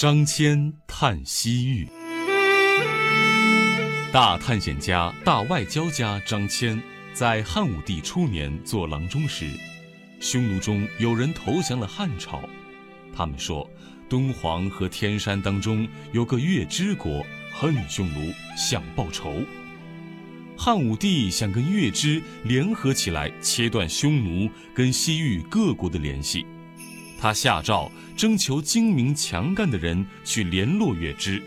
张骞探西域。大探险家、大外交家张骞，在汉武帝初年做郎中时，匈奴中有人投降了汉朝。他们说，敦煌和天山当中有个月支国，恨匈奴，想报仇。汉武帝想跟月支联合起来，切断匈奴跟西域各国的联系。他下诏征求精明强干的人去联络月支，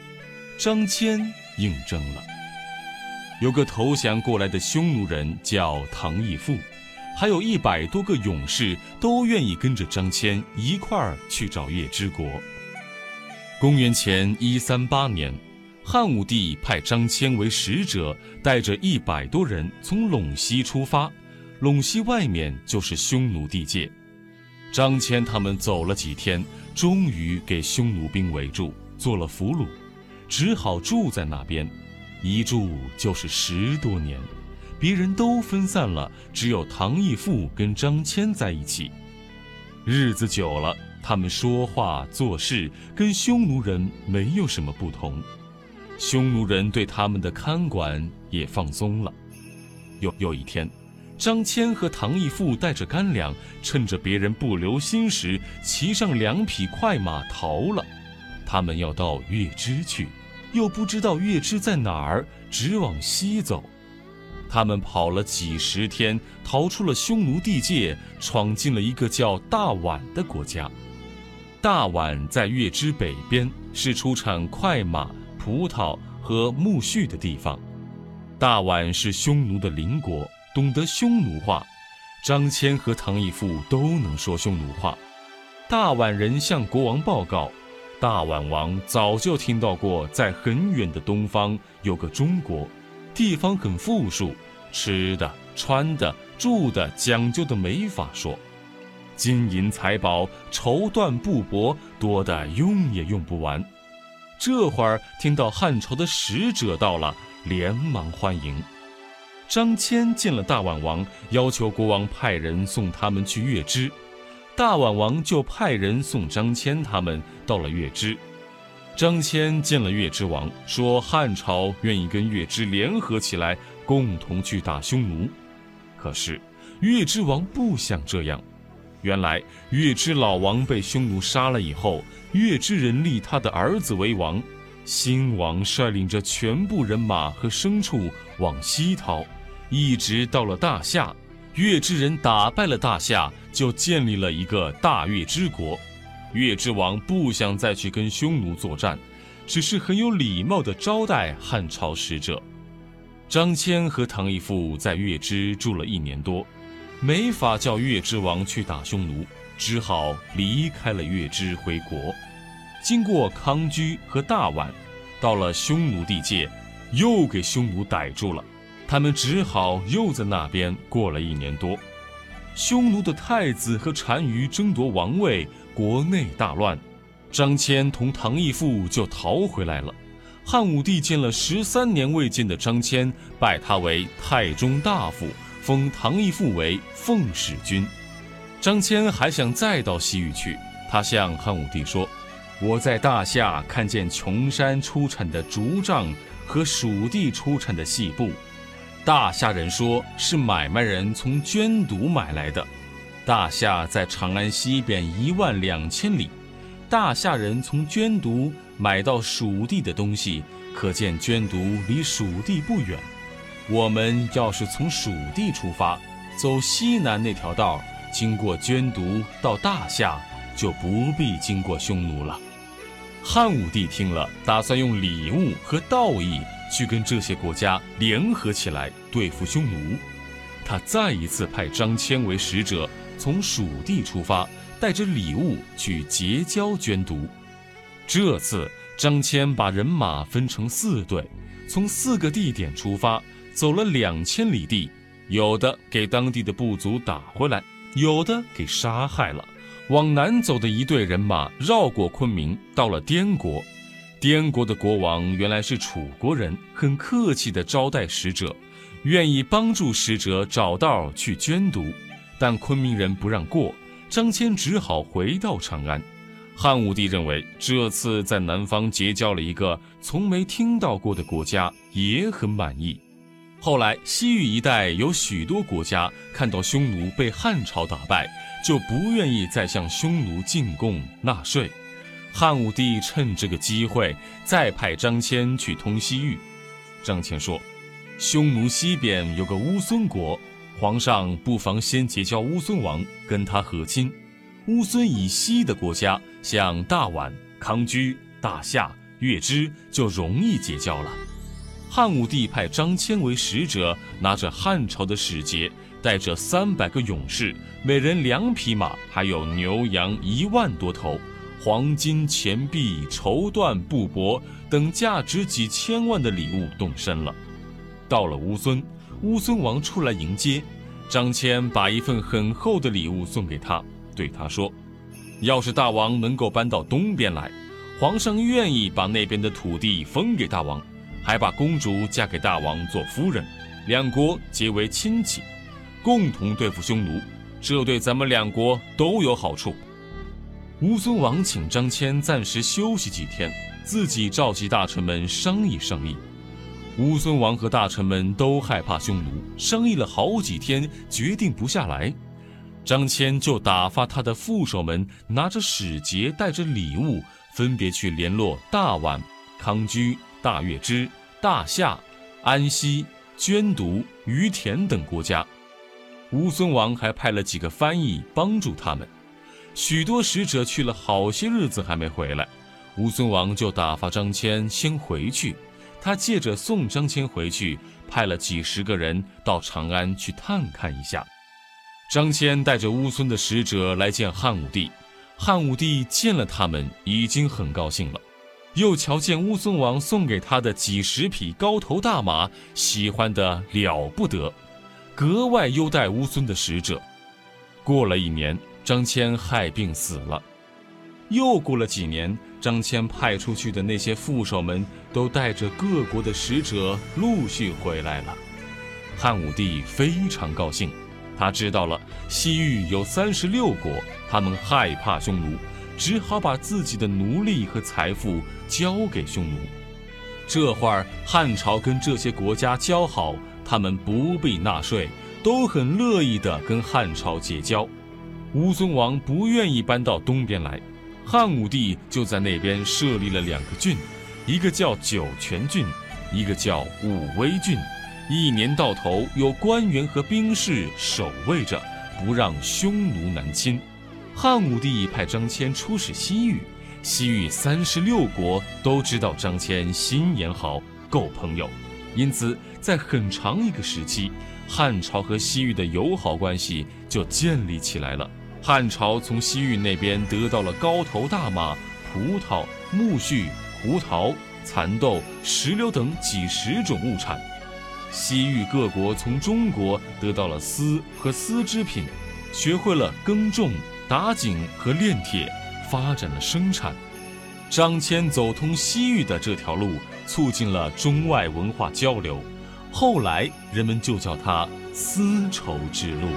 张骞应征了。有个投降过来的匈奴人叫唐义父，还有一百多个勇士都愿意跟着张骞一块儿去找月支国。公元前一三八年，汉武帝派张骞为使者，带着一百多人从陇西出发。陇西外面就是匈奴地界。张骞他们走了几天，终于给匈奴兵围住，做了俘虏，只好住在那边。一住就是十多年，别人都分散了，只有唐义父跟张骞在一起。日子久了，他们说话做事跟匈奴人没有什么不同，匈奴人对他们的看管也放松了。有有一天，张骞和唐义父带着干粮，趁着别人不留心时，骑上两匹快马逃了。他们要到月支去。又不知道月支在哪儿，直往西走。他们跑了几十天，逃出了匈奴地界，闯进了一个叫大宛的国家。大宛在月支北边，是出产快马、葡萄和苜蓿的地方。大宛是匈奴的邻国，懂得匈奴话。张骞和唐义父都能说匈奴话。大宛人向国王报告。大宛王早就听到过，在很远的东方有个中国，地方很富庶，吃的、穿的、住的讲究的没法说，金银财宝、绸缎布帛多得用也用不完。这会儿听到汉朝的使者到了，连忙欢迎。张骞见了大宛王，要求国王派人送他们去月支。大宛王就派人送张骞他们到了月支。张骞见了月支王，说汉朝愿意跟月支联合起来，共同去打匈奴。可是月支王不想这样。原来月支老王被匈奴杀了以后，月支人立他的儿子为王。新王率领着全部人马和牲畜往西逃，一直到了大夏。月之人打败了大夏，就建立了一个大月之国。月之王不想再去跟匈奴作战，只是很有礼貌地招待汉朝使者。张骞和唐义父在月之住了一年多，没法叫月之王去打匈奴，只好离开了月之回国。经过康居和大宛，到了匈奴地界，又给匈奴逮住了。他们只好又在那边过了一年多，匈奴的太子和单于争夺王位，国内大乱，张骞同唐义父就逃回来了。汉武帝见了十三年未见的张骞，拜他为太中大夫，封唐义父为奉使君。张骞还想再到西域去，他向汉武帝说：“我在大夏看见穷山出产的竹杖和蜀地出产的细布。”大夏人说是买卖人从捐毒买来的，大夏在长安西边一万两千里，大夏人从捐毒买到蜀地的东西，可见捐毒离蜀地不远。我们要是从蜀地出发，走西南那条道，经过捐毒到大夏，就不必经过匈奴了。汉武帝听了，打算用礼物和道义。去跟这些国家联合起来对付匈奴，他再一次派张骞为使者，从蜀地出发，带着礼物去结交捐毒。这次张骞把人马分成四队，从四个地点出发，走了两千里地，有的给当地的部族打回来，有的给杀害了。往南走的一队人马绕过昆明，到了滇国。滇国的国王原来是楚国人，很客气地招待使者，愿意帮助使者找道去捐毒，但昆明人不让过，张骞只好回到长安。汉武帝认为这次在南方结交了一个从没听到过的国家，也很满意。后来，西域一带有许多国家看到匈奴被汉朝打败，就不愿意再向匈奴进贡纳税。汉武帝趁这个机会，再派张骞去通西域。张骞说：“匈奴西边有个乌孙国，皇上不妨先结交乌孙王，跟他和亲。乌孙以西的国家，像大宛、康居、大夏、月支，就容易结交了。”汉武帝派张骞为使者，拿着汉朝的使节，带着三百个勇士，每人两匹马，还有牛羊一万多头。黄金、钱币、绸缎、布帛等价值几千万的礼物动身了。到了乌孙，乌孙王出来迎接，张骞把一份很厚的礼物送给他，对他说：“要是大王能够搬到东边来，皇上愿意把那边的土地分给大王，还把公主嫁给大王做夫人，两国结为亲戚，共同对付匈奴，这对咱们两国都有好处。”乌孙王请张骞暂时休息几天，自己召集大臣们商议商议。乌孙王和大臣们都害怕匈奴，商议了好几天，决定不下来。张骞就打发他的副手们拿着使节，带着礼物，分别去联络大宛、康居、大月支、大夏、安西、捐毒、于田等国家。乌孙王还派了几个翻译帮助他们。许多使者去了好些日子还没回来，乌孙王就打发张骞先回去。他借着送张骞回去，派了几十个人到长安去探看一下。张骞带着乌孙的使者来见汉武帝，汉武帝见了他们已经很高兴了，又瞧见乌孙王送给他的几十匹高头大马，喜欢的了不得，格外优待乌孙的使者。过了一年。张骞害病死了，又过了几年，张骞派出去的那些副手们都带着各国的使者陆续回来了。汉武帝非常高兴，他知道了西域有三十六国，他们害怕匈奴，只好把自己的奴隶和财富交给匈奴。这会儿汉朝跟这些国家交好，他们不必纳税，都很乐意地跟汉朝结交。乌孙王不愿意搬到东边来，汉武帝就在那边设立了两个郡，一个叫酒泉郡，一个叫武威郡。一年到头有官员和兵士守卫着，不让匈奴南侵。汉武帝派张骞出使西域，西域三十六国都知道张骞心眼好，够朋友，因此在很长一个时期，汉朝和西域的友好关系就建立起来了。汉朝从西域那边得到了高头大马、葡萄、苜蓿、胡桃、蚕豆、石榴等几十种物产；西域各国从中国得到了丝和丝织品，学会了耕种、打井和炼铁，发展了生产。张骞走通西域的这条路，促进了中外文化交流，后来人们就叫它丝绸之路。